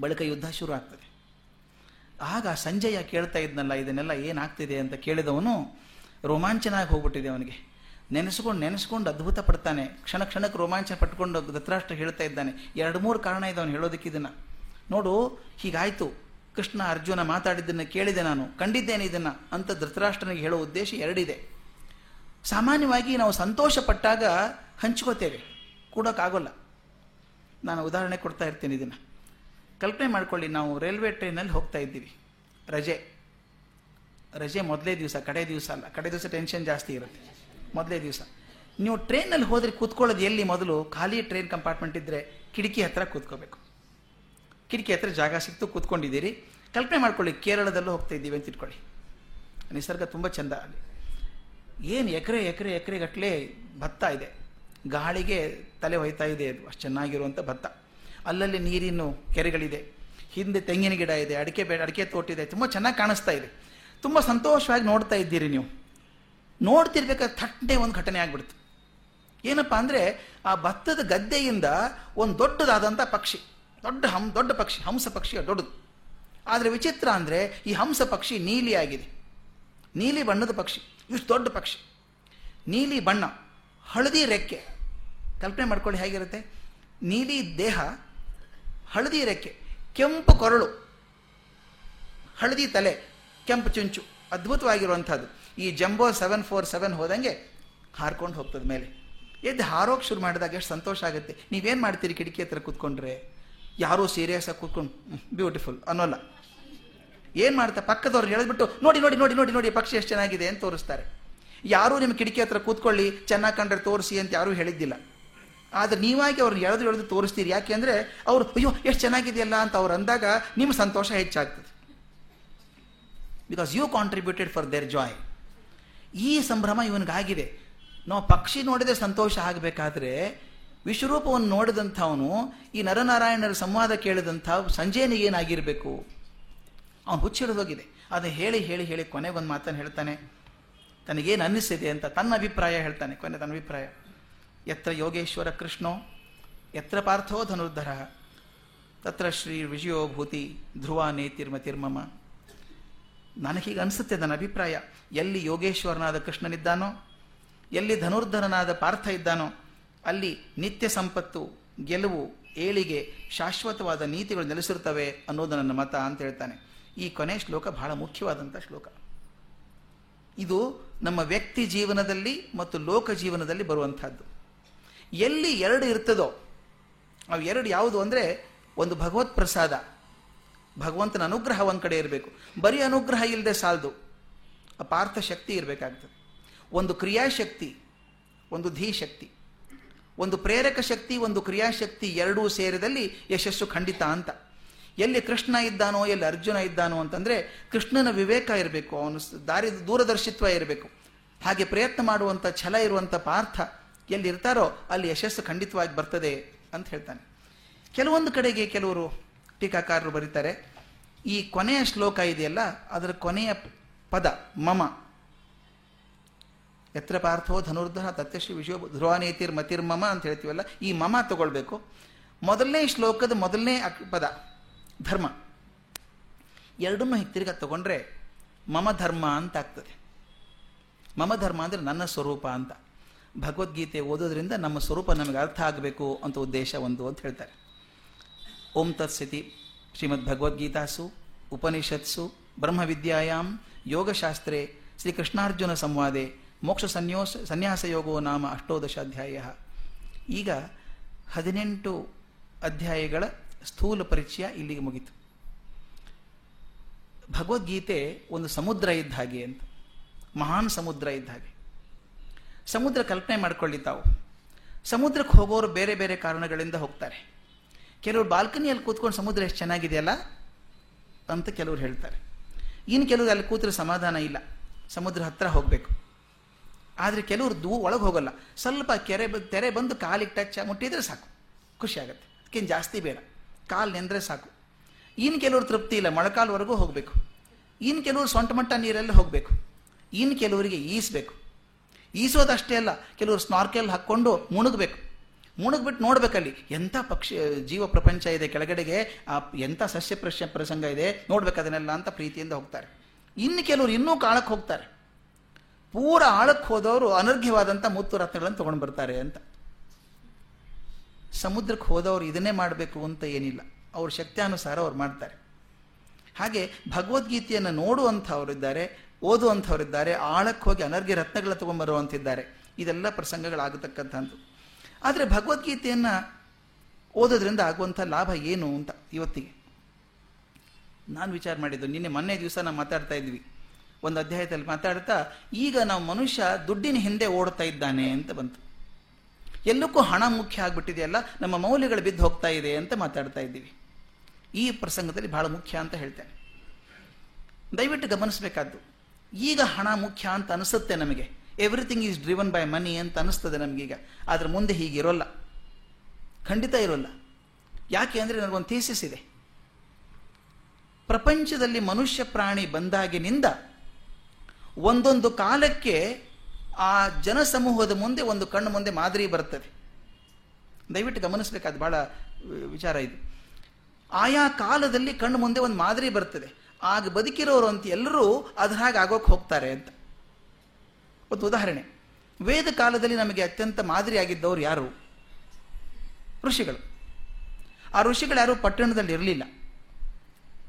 ಬಳಿಕ ಯುದ್ಧ ಶುರು ಆಗ್ತದೆ. ಆಗ ಸಂಜಯ ಕೇಳ್ತಾ ಇದ್ನಲ್ಲ, ಇದನ್ನೆಲ್ಲ ಏನಾಗ್ತಿದೆ ಅಂತ ಕೇಳಿದವನು ರೋಮಾಂಚನ ಆಗಿ ಹೋಗ್ಬಿಟ್ಟಿದೆ ಅವನಿಗೆ. ನೆನೆಸ್ಕೊಂಡು ನೆನೆಸ್ಕೊಂಡು ಅದ್ಭುತ ಪಡ್ತಾನೆ. ಕ್ಷಣ ಕ್ಷಣಕ್ಕೆ ರೋಮಾಂಚನ ಪಟ್ಕೊಂಡು ಧೃತರಾಷ್ಟ್ರ ಹೇಳ್ತಾ ಇದ್ದಾನೆ. ಎರಡು ಮೂರು ಕಾರಣ ಇದೆ ಅವನು ಹೇಳೋದಕ್ಕೆ ಇದನ್ನ. ನೋಡು, ಹೀಗಾಯಿತು. ಕೃಷ್ಣ ಅರ್ಜುನ ಮಾತಾಡಿದ್ದನ್ನು ಕೇಳಿದೆ ನಾನು. ಕಂಡಿದ್ದೇನೆ ಇದನ್ನು ಅಂತ ಧೃತರಾಷ್ಟ್ರನಿಗೆ ಹೇಳೋ ಉದ್ದೇಶ ಎರಡಿದೆ. ಸಾಮಾನ್ಯವಾಗಿ ನಾವು ಸಂತೋಷ ಪಟ್ಟಾಗ ಹಂಚ್ಕೋತೇವೆ. ಕೂಡೋಕ್ಕಾಗೋಲ್ಲ ನಾನು ಉದಾಹರಣೆ ಕೊಡ್ತಾ ಇರ್ತೀನಿ ಇದನ್ನು. ಕಲ್ಪನೆ ಮಾಡ್ಕೊಳ್ಳಿ, ನಾವು ರೈಲ್ವೆ ಟ್ರೈನಲ್ಲಿ ಹೋಗ್ತಾ ಇದ್ದೀವಿ. ರಜೆ. ರಜೆ ಮೊದಲೇ ದಿವಸ, ಕಡೆ ದಿವಸ ಅಲ್ಲ. ಕಡೆ ದಿವಸ ಟೆನ್ಷನ್ ಜಾಸ್ತಿ ಇರುತ್ತೆ. ಮೊದಲೇ ದಿವಸ. ನೀವು ಟ್ರೈನಲ್ಲಿ ಹೋದರೆ ಕೂತ್ಕೊಳ್ಳೋದು ಎಲ್ಲಿ? ಮೊದಲು ಖಾಲಿ ಟ್ರೈನ್ ಕಂಪಾರ್ಟ್ಮೆಂಟ್ ಇದ್ದರೆ ಕಿಟಕಿ ಹತ್ರ ಕೂತ್ಕೋಬೇಕು. ಕಿಟಕಿ ಹತ್ರ ಜಾಗ ಸಿಕ್ತು, ಕೂತ್ಕೊಂಡಿದ್ದೀರಿ. ಕಲ್ಪನೆ ಮಾಡ್ಕೊಳ್ಳಿ, ಕೇರಳದಲ್ಲೂ ಹೋಗ್ತಾ ಇದ್ದೀವಿ ಅಂತ ಇಟ್ಕೊಳ್ಳಿ. ನಿಸರ್ಗ ತುಂಬ ಚೆಂದ ಅಲ್ಲಿ. ಏನು ಎಕರೆ ಎಕರೆ ಗಟ್ಟಲೆ ಭತ್ತ ಇದೆ. ಗಾಳಿಗೆ ತಲೆ ಹೊಯ್ತಾ ಇದೆ ಅದು. ಅಷ್ಟು ಚೆನ್ನಾಗಿರುವಂಥ ಭತ್ತ. ಅಲ್ಲಲ್ಲಿ ನೀರಿನ ಕೆರೆಗಳಿದೆ. ಹಿಂದೆ ತೆಂಗಿನ ಗಿಡ ಇದೆ, ಅಡಿಕೆ ಬೇಡ ಅಡಿಕೆ ತೋಟಿದೆ ತುಂಬ ಚೆನ್ನಾಗಿ ಕಾಣಿಸ್ತಾ ಇದೆ. ತುಂಬ ಸಂತೋಷವಾಗಿ ನೋಡ್ತಾ ಇದ್ದೀರಿ ನೀವು. ನೋಡ್ತಿರ್ಬೇಕಾದ್ರೆ ಥಟ್ಟೆ ಒಂದು ಘಟನೆ ಆಗ್ಬಿಡ್ತು. ಏನಪ್ಪ ಅಂದರೆ, ಆ ಭತ್ತದ ಗದ್ದೆಯಿಂದ ಒಂದು ದೊಡ್ಡದಾದಂಥ ಪಕ್ಷಿ, ದೊಡ್ಡ ಹಂ, ದೊಡ್ಡ ಪಕ್ಷಿ, ಹಂಸ ಪಕ್ಷಿ ದೊಡ್ಡದು. ಆದರೆ ವಿಚಿತ್ರ ಅಂದರೆ, ಈ ಹಂಸ ಪಕ್ಷಿ ನೀಲಿ ಆಗಿದೆ. ನೀಲಿ ಬಣ್ಣದ ಪಕ್ಷಿ, ಇಷ್ಟು ದೊಡ್ಡ ಪಕ್ಷಿ. ನೀಲಿ ಬಣ್ಣ, ಹಳದಿ ರೆಕ್ಕೆ. ಕಲ್ಪನೆ ಮಾಡ್ಕೊಳ್ಳಿ ಹೇಗಿರುತ್ತೆ? ನೀಲಿ ದೇಹ ಹಳದಿ ರೆಕ್ಕೆ ಕೆಂಪು ಕೊರಳು, ಹಳದಿ ತಲೆ, ಕೆಂಪು ಚುಂಚು, ಅದ್ಭುತವಾಗಿರುವಂಥದ್ದು. ಈ ಜಂಬೋ ಸೆವೆನ್ ಫೋರ್ ಸೆವೆನ್ ಹೋದಂಗೆ ಹಾರ್ಕೊಂಡು ಹೋಗ್ತದ ಮೇಲೆ. ಎದ್ದು ಹಾರೋಕೆ ಶುರು ಮಾಡಿದಾಗ ಎಷ್ಟು ಸಂತೋಷ ಆಗುತ್ತೆ. ನೀವೇನು ಮಾಡ್ತೀರಿ ಕಿಟಕಿ ಹತ್ರ ಕೂತ್ಕೊಂಡ್ರೆ? ಯಾರೂ ಸೀರಿಯಸ್ ಆಗಿ ಕೂತ್ಕೊಂಡು ಬ್ಯೂಟಿಫುಲ್ ಅನ್ನೋಲ್ಲ. ಏನು ಮಾಡ್ತಾ ಪಕ್ಕದವ್ರು ಹೇಳಿದ್ಬಿಟ್ಟು, ನೋಡಿ ನೋಡಿ ನೋಡಿ ನೋಡಿ ನೋಡಿ, ಪಕ್ಷಿ ಎಷ್ಟು ಚೆನ್ನಾಗಿದೆ ಅಂತ ತೋರಿಸ್ತಾರೆ. ಯಾರೂ ನಿಮ್ಮ ಕಿಟಕಿ ಹತ್ರ ಕೂತ್ಕೊಳ್ಳಿ, ಚೆನ್ನಾಗಿ ಕಂಡ್ರೆ ತೋರಿಸಿ ಅಂತ ಯಾರೂ ಹೇಳಿದ್ದಿಲ್ಲ. ಆದರೆ ನೀವಾಗಿ ಅವ್ರನ್ನ ಎಳೆದು ಎಳೆದು ತೋರಿಸ್ತೀರಿ. ಯಾಕೆ ಅಂದರೆ ಅವರು, ಅಯ್ಯೋ, ಎಷ್ಟು ಚೆನ್ನಾಗಿದೆಯಲ್ಲ ಅಂತ ಅವ್ರು ಅಂದಾಗ ನಿಮ್ಮ ಸಂತೋಷ ಹೆಚ್ಚಾಗ್ತದೆ. Because you contributed for their joy ಈ ಸಂಭ್ರಮ ಇವನಿಗಾಗಿದೆ. ನಾವು ಪಕ್ಷಿ ನೋಡಿದ್ರೆ ಸಂತೋಷ ಆಗಬೇಕಾದ್ರೆ ವಿಶ್ವರೂಪವನ್ನು ನೋಡಿದಂಥವನು ಈ ನರನಾರಾಯಣರ ಸಂವಾದ ಕೇಳಿದಂಥ ಸಂಜಯನಿಗೆ ಏನಾಗಿರಬೇಕು? ಅವನು ಹುಚ್ಚಿಡಿದೋಗಿದೆ ಅದನ್ನು ಹೇಳಿ ಹೇಳಿ ಹೇಳಿ ಕೊನೆಗೊಂದು ಮಾತನ್ನು ಹೇಳ್ತಾನೆ. ತನಗೇನು ಅನ್ನಿಸಿದೆ ಅಂತ ತನ್ನ ಅಭಿಪ್ರಾಯ ಹೇಳ್ತಾನೆ. ಕೊನೆ ತನ್ನ ಅಭಿಪ್ರಾಯ. ಯತ್ರ ಯೋಗೇಶ್ವರ ಕೃಷ್ಣೋ ಯತ್ರ ಪಾರ್ಥೋ ಧನುರ್ಧರ ತತ್ರ ಶ್ರೀ ವಿಜಯೋಭೂತಿ ಧ್ರುವ ನೇತಿರ್ಮತಿರ್ಮಮ ನನಗೀಗ ಅನಿಸುತ್ತೆ ನನ್ನ ಅಭಿಪ್ರಾಯ. ಎಲ್ಲಿ ಯೋಗೇಶ್ವರನಾದ ಕೃಷ್ಣನಿದ್ದಾನೋ, ಎಲ್ಲಿ ಧನುರ್ಧರನಾದ ಪಾರ್ಥ ಇದ್ದಾನೋ, ಅಲ್ಲಿ ನಿತ್ಯ ಸಂಪತ್ತು, ಗೆಲುವು, ಏಳಿಗೆ ಶಾಶ್ವತವಾದ ನೀತಿಗಳು ನೆಲೆಸಿರುತ್ತವೆ ಅನ್ನೋದು ನನ್ನ ಮತ ಅಂತ ಹೇಳ್ತಾನೆ. ಈ ಕೊನೆ ಶ್ಲೋಕ ಬಹಳ ಮುಖ್ಯವಾದಂಥ ಶ್ಲೋಕ. ಇದು ನಮ್ಮ ವ್ಯಕ್ತಿ ಜೀವನದಲ್ಲಿ ಮತ್ತು ಲೋಕ ಜೀವನದಲ್ಲಿ ಬರುವಂಥದ್ದು. ಎಲ್ಲಿ ಎರಡು ಇರ್ತದೋ, ಅವು ಎರಡು ಯಾವುದು ಅಂದರೆ ಒಂದು ಭಗವತ್ ಪ್ರಸಾದ. ಭಗವಂತನ ಅನುಗ್ರಹ ಒಂದು ಕಡೆ ಇರಬೇಕು. ಬರೀ ಅನುಗ್ರಹ ಇಲ್ಲದೆ ಸಾಲದು. ಅಪಾರ್ಥ ಶಕ್ತಿ ಇರಬೇಕಾಗ್ತದೆ. ಒಂದು ಕ್ರಿಯಾಶಕ್ತಿ, ಒಂದು ಧೀಶಕ್ತಿ. ಒಂದು ಪ್ರೇರಕ ಶಕ್ತಿ, ಒಂದು ಕ್ರಿಯಾಶಕ್ತಿ ಎರಡೂ ಸೇರಿದಲ್ಲಿ ಯಶಸ್ಸು ಖಂಡಿತ ಅಂತ. ಎಲ್ಲಿ ಕೃಷ್ಣ ಇದ್ದಾನೋ, ಎಲ್ಲಿ ಅರ್ಜುನ ಇದ್ದಾನೋ ಅಂತಂದರೆ ಕೃಷ್ಣನ ವಿವೇಕ ಇರಬೇಕು. ಅವನು ದಾರಿ ದೂರದರ್ಶಿತ್ವ ಇರಬೇಕು. ಹಾಗೆ ಪ್ರಯತ್ನ ಮಾಡುವಂಥ ಛಲ ಇರುವಂಥ ಪಾರ್ಥ ಎಲ್ಲಿ ಇರ್ತಾರೋ ಅಲ್ಲಿ ಯಶಸ್ಸು ಖಂಡಿತವಾಗಿ ಬರ್ತದೆ ಅಂತ ಹೇಳ್ತಾನೆ. ಕೆಲವೊಂದು ಕಡೆಗೆ ಕೆಲವರು ಟೀಕಾಕಾರರು ಬರೀತಾರೆ. ಈ ಕೊನೆಯ ಶ್ಲೋಕ ಇದೆಯಲ್ಲ, ಅದರ ಕೊನೆಯ ಪದ, ಮಮ. ಎತ್ರ ಪಾರ್ಥೋ ಧನುರ್ಧರ ತತ್ಯಶ್ರೀ ವಿಶ್ವ ಧ್ರುವಾನೇತಿರ್ ಮತಿರ್ಮಮ ಅಂತ ಹೇಳ್ತೀವಲ್ಲ, ಈ ಮಮ ತಗೊಳ್ಬೇಕು. ಮೊದಲನೇ ಶ್ಲೋಕದ ಮೊದಲನೇ ಪದ, ಧರ್ಮ. ಎರಡನ್ನೂ ತಿರ್ಗ ತಗೊಂಡ್ರೆ ಮಮ ಧರ್ಮ ಅಂತ ಆಗ್ತದೆ. ಮಮ ಧರ್ಮ ಅಂದರೆ ನನ್ನ ಸ್ವರೂಪ ಅಂತ. ಭಗವದ್ಗೀತೆ ಓದೋದ್ರಿಂದ ನಮ್ಮ ಸ್ವರೂಪ ನಮಗೆ ಅರ್ಥ ಆಗಬೇಕು ಅಂತ ಉದ್ದೇಶ ಒಂದು ಅಂತ ಹೇಳ್ತಾರೆ. ಓಂ ತತ್ಸತಿ ಶ್ರೀಮದ್ ಭಗವದ್ಗೀತಾಸು ಉಪನಿಷತ್ಸು ಬ್ರಹ್ಮವಿದ್ಯಾಯಾಮ್ ಯೋಗಶಾಸ್ತ್ರೇ, ಶ್ರೀಕೃಷ್ಣಾರ್ಜುನ ಸಂವಾದೆ, ಮೋಕ್ಷ ಸನ್ಯೋಸ, ಸನ್ಯಾಸ ಯೋಗೋ ನಾಮ ಅಷ್ಟೋದಶಾಧ್ಯಾಯ. ಈಗ ಹದಿನೆಂಟು ಅಧ್ಯಾಯಗಳ ಸ್ಥೂಲ ಪರಿಚಯ ಇಲ್ಲಿಗೆ ಮುಗಿತು. ಭಗವದ್ಗೀತೆ ಒಂದು ಸಮುದ್ರ ಇದ್ದ ಹಾಗೆ ಅಂತ, ಮಹಾನ್ ಸಮುದ್ರ ಇದ್ದ ಹಾಗೆ. ಸಮುದ್ರ ಕಲ್ಪನೆ ಮಾಡ್ಕೊಳ್ಳಿ ತಾವು. ಸಮುದ್ರಕ್ಕೆ ಹೋಗೋರು ಬೇರೆ ಬೇರೆ ಕಾರಣಗಳಿಂದ ಹೋಗ್ತಾರೆ. ಕೆಲವರು ಬಾಲ್ಕನಿಯಲ್ಲಿ ಕೂತ್ಕೊಂಡು ಸಮುದ್ರ ಎಷ್ಟು ಚೆನ್ನಾಗಿದೆಯಲ್ಲ ಅಂತ ಕೆಲವರು ಹೇಳ್ತಾರೆ. ಇನ್ನು ಕೆಲವರು ಅಲ್ಲಿ ಕೂತ್ರೆ ಸಮಾಧಾನ ಇಲ್ಲ. ಸಮುದ್ರ ಹತ್ತಿರ ಹೋಗಬೇಕು. ಆದರೆ ಕೆಲವರು ದೂ ಒಳಗೆ ಹೋಗಲ್ಲ. ಸ್ವಲ್ಪ ಕೆರೆ ತೆರೆ ಬಂದು ಕಾಲಿಗೆ ಟಚ್ ಮುಟ್ಟಿದ್ರೆ ಸಾಕು. ಖುಷಿ ಆಗುತ್ತೆ. ಅದಕ್ಕೇನು ಜಾಸ್ತಿ ಬೇಡ. ಕಾಲು ನೆಂದರೆ ಸಾಕು. ಇನ್ನು ಕೆಲವರು ತೃಪ್ತಿ ಇಲ್ಲ. ಮೊಳಕಾಲ್ವರೆಗೂ ಹೋಗಬೇಕು. ಇನ್ನು ಕೆಲವರು ಸೊಂಟ ಮಟ್ಟ ನೀರಲ್ಲಿ ಹೋಗಬೇಕು. ಇನ್ನು ಕೆಲವರಿಗೆ ಈಸಬೇಕು. ಈಸೋದಷ್ಟೇ ಅಲ್ಲ, ಕೆಲವರು ಸ್ನಾರ್ಕೆಲ್ ಹಾಕ್ಕೊಂಡು ಮುಣುಗಬೇಕು. ಮುಣುಗ್ಬಿಟ್ಟು ನೋಡ್ಬೇಕಲ್ಲಿ, ಎಂಥ ಪಕ್ಷಿ, ಜೀವ ಪ್ರಪಂಚ ಇದೆ ಕೆಳಗಡೆಗೆ, ಆ, ಎಂಥ ಸಸ್ಯ ಪ್ರಶ್ಯ ಪ್ರಸಂಗ ಇದೆ, ನೋಡ್ಬೇಕು ಅದನ್ನೆಲ್ಲ ಅಂತ ಪ್ರೀತಿಯಿಂದ ಹೋಗ್ತಾರೆ. ಇನ್ನು ಕೆಲವರು ಇನ್ನೂ ಕಾಳಕ್ಕೆ ಹೋಗ್ತಾರೆ. ಪೂರ ಆಳಕ್ಕೆ ಹೋದವರು ಅನರ್ಘ್ಯವಾದಂಥ ಮುತ್ತು ರತ್ನಗಳನ್ನು ತೊಗೊಂಡು ಬರ್ತಾರೆ ಅಂತ. ಸಮುದ್ರಕ್ಕೆ ಹೋದವರು ಇದನ್ನೇ ಮಾಡಬೇಕು ಅಂತ ಏನಿಲ್ಲ. ಅವ್ರ ಶಕ್ತಿಯಾನುಸಾರ ಅವ್ರು ಮಾಡ್ತಾರೆ. ಹಾಗೆ ಭಗವದ್ಗೀತೆಯನ್ನು ನೋಡುವಂಥವರಿದ್ದಾರೆ ಓದುವಂಥವರಿದ್ದಾರೆ, ಆಳಕ್ಕೆ ಹೋಗಿ ಅನರ್ಘ್ಯ ರತ್ನಗಳ ತಗೊಂಡ್ಬರುವಂತಿದ್ದಾರೆ. ಇದೆಲ್ಲ ಪ್ರಸಂಗಗಳಾಗತಕ್ಕಂಥದ್ದು. ಆದರೆ ಭಗವದ್ಗೀತೆಯನ್ನು ಓದೋದ್ರಿಂದ ಆಗುವಂಥ ಲಾಭ ಏನು ಅಂತ ಇವತ್ತಿಗೆ? ನಾನು ವಿಚಾರ ಮಾಡಿದ್ದು, ನಿನ್ನೆ ಮೊನ್ನೆ ದಿವಸ ನಾವು ಮಾತಾಡ್ತಾ ಇದ್ವಿ. ಒಂದು ಅಧ್ಯಾಯದಲ್ಲಿ ಮಾತಾಡ್ತಾ, ಈಗ ನಾವು ಮನುಷ್ಯ ದುಡ್ಡಿನ ಹಿಂದೆ ಓಡ್ತಾ ಇದ್ದಾನೆ ಅಂತ ಬಂತು. ಎಲ್ಲಕ್ಕೂ ಹಣ ಮುಖ್ಯ ಆಗಿಬಿಟ್ಟಿದೆಯಲ್ಲ, ನಮ್ಮ ಮೌಲ್ಯಗಳು ಬಿದ್ದು ಹೋಗ್ತಾ ಇದೆ ಅಂತ ಮಾತಾಡ್ತಾ ಇದ್ದೀವಿ. ಈ ಪ್ರಸಂಗದಲ್ಲಿ ಬಹಳ ಮುಖ್ಯ ಅಂತ ಹೇಳ್ತೇನೆ. ದಯವಿಟ್ಟು ಗಮನಿಸಬೇಕಾದ್ದು ಈಗ ಹಣ ಮುಖ್ಯ ಅಂತ ಅನಿಸುತ್ತೆ ನಮಗೆ. Everything is driven by money ಅಂತ ಅನಿಸ್ತದೆ ನಮಗೀಗ. ಆದರೆ ಮುಂದೆ ಹೀಗಿರೋಲ್ಲ. ಖಂಡಿತ ಇರೋಲ್ಲ. ಯಾಕೆ ಅಂದರೆ ನನಗೊಂದು ಥೀಸಿಸ್ ಇದೆ. ಪ್ರಪಂಚದಲ್ಲಿ ಮನುಷ್ಯ ಪ್ರಾಣಿ ಬಂದಾಗಿನಿಂದ ಒಂದೊಂದು ಕಾಲಕ್ಕೆ ಆ ಜನಸಮೂಹದ ಮುಂದೆ ಒಂದು ಕಣ್ಣು ಮುಂದೆ ಮಾದರಿ ಬರ್ತದೆ. ದಯವಿಟ್ಟು ಗಮನಿಸಬೇಕಾದ ಭಾಳ ವಿಚಾರ ಇದು. ಆಯಾ ಕಾಲದಲ್ಲಿ ಕಣ್ಣು ಮುಂದೆ ಒಂದು ಮಾದರಿ ಬರ್ತದೆ. ಆಗ ಬದುಕಿರೋರು ಅಂತ ಎಲ್ಲರೂ ಅದ್ರ ಹಾಗೆ ಆಗೋಕೆ ಹೋಗ್ತಾರೆ ಅಂತ. ಒಂದು ಉದಾಹರಣೆ. ವೇದ ಕಾಲದಲ್ಲಿ ನಮಗೆ ಅತ್ಯಂತ ಮಾದರಿಯಾಗಿದ್ದವರು ಯಾರು? ಋಷಿಗಳು. ಆ ಋಷಿಗಳು ಯಾರು ಪಟ್ಟಣದಲ್ಲಿ ಇರಲಿಲ್ಲ.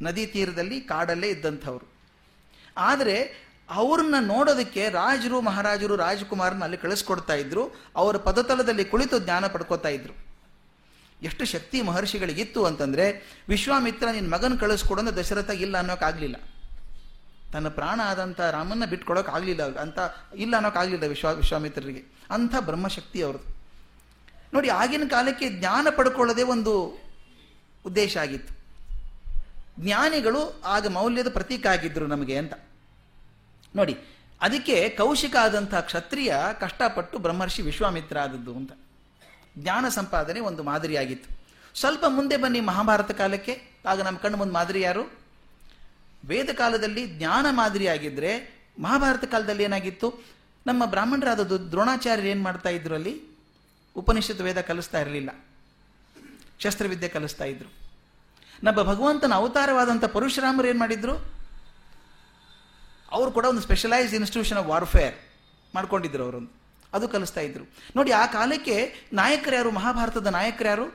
ನದಿ ತೀರದಲ್ಲಿ ಕಾಡಲ್ಲೇ ಇದ್ದಂಥವ್ರು. ಆದರೆ ಅವ್ರನ್ನ ನೋಡೋದಕ್ಕೆ ರಾಜರು, ಮಹಾರಾಜರು ರಾಜಕುಮಾರನ ಅಲ್ಲಿ ಕಳಿಸ್ಕೊಡ್ತಾ ಇದ್ರು. ಅವರ ಪದತಲದಲ್ಲಿ ಕುಳಿತು ಜ್ಞಾನ ಪಡ್ಕೋತಾ ಇದ್ರು. ಎಷ್ಟು ಶಕ್ತಿ ಮಹರ್ಷಿಗಳಿಗಿತ್ತು ಅಂತಂದರೆ, ವಿಶ್ವಾಮಿತ್ರ ನಿನ್ನ ಮಗನ ಕಳಿಸ್ಕೊಡು ಅಂದ್ರೆ ದಶರಥ ಇಲ್ಲ ಅನ್ನೋಕ್ಕಾಗಲಿಲ್ಲ ತನ್ನ ಪ್ರಾಣ ಆದಂಥ ರಾಮನ್ನ ಬಿಟ್ಕೊಡೋಕ್ಕಾಗಲಿಲ್ಲ ಅಂತ, ಇಲ್ಲ ಅನ್ನೋಕ್ಕಾಗಲಿಲ್ಲ ವಿಶ್ವ, ವಿಶ್ವಾಮಿತ್ರರಿಗೆ. ಅಂಥ ಬ್ರಹ್ಮಶಕ್ತಿ ಅವ್ರದ್ದು. ನೋಡಿ, ಆಗಿನ ಕಾಲಕ್ಕೆ ಜ್ಞಾನ ಪಡ್ಕೊಳ್ಳೋದೇ ಒಂದು ಉದ್ದೇಶ ಆಗಿತ್ತು. ಜ್ಞಾನಿಗಳು ಆಗ ಮೌಲ್ಯದ ಪ್ರತೀಕ ಆಗಿದ್ದರು ನಮಗೆ ಅಂತ. ನೋಡಿ, ಅದಕ್ಕೆ ಕೌಶಿಕ ಆದಂಥ ಕ್ಷತ್ರಿಯ ಕಷ್ಟಪಟ್ಟು ಬ್ರಹ್ಮರ್ಷಿ ವಿಶ್ವಾಮಿತ್ರ ಆದದ್ದು ಅಂತ. ಜ್ಞಾನ ಸಂಪಾದನೆ ಒಂದು ಮಾದರಿಯಾಗಿತ್ತು. ಸ್ವಲ್ಪ ಮುಂದೆ ಬನ್ನಿ ಮಹಾಭಾರತ ಕಾಲಕ್ಕೆ. ಆಗ ನಮ್ಮ ಕಣ್ಣು ಮುಂದೆ ಮಾದರಿ ಯಾರು? ವೇದ ಕಾಲದಲ್ಲಿ ಜ್ಞಾನ ಮಾದರಿಯಾಗಿದ್ದರೆ ಮಹಾಭಾರತ ಕಾಲದಲ್ಲಿ ಏನಾಗಿತ್ತು? ನಮ್ಮ ಬ್ರಾಹ್ಮಣರಾದ ದ್ರೋಣಾಚಾರ್ಯರು ಏನು ಮಾಡ್ತಾ ಇದ್ರು ಅಲ್ಲಿ? ಉಪನಿಷತ್ ವೇದ ಕಲಿಸ್ತಾ ಇರಲಿಲ್ಲ. ಶಸ್ತ್ರವಿದ್ಯೆ ಕಲಿಸ್ತಾ ಇದ್ರು. ನಮ್ಮ ಭಗವಂತನ ಅವತಾರವಾದಂಥ ಪರಶುರಾಮರು ಏನು ಮಾಡಿದ್ರು? ಅವರು ಕೂಡ ಒಂದು ಸ್ಪೆಷಲೈಸ್ಡ್ ಇನ್ಸ್ಟಿಟ್ಯೂಷನ್ ಆಫ್ ವಾರ್ಫೇರ್ ಮಾಡ್ಕೊಂಡಿದ್ರು ಅವರೊಂದು. ಅದು ಕಲಿಸ್ತಾ ಇದ್ರು. ನೋಡಿ, ಆ ಕಾಲಕ್ಕೆ ನಾಯಕರು ಯಾರು? ಮಹಾಭಾರತದ ನಾಯಕರು ಯಾರು?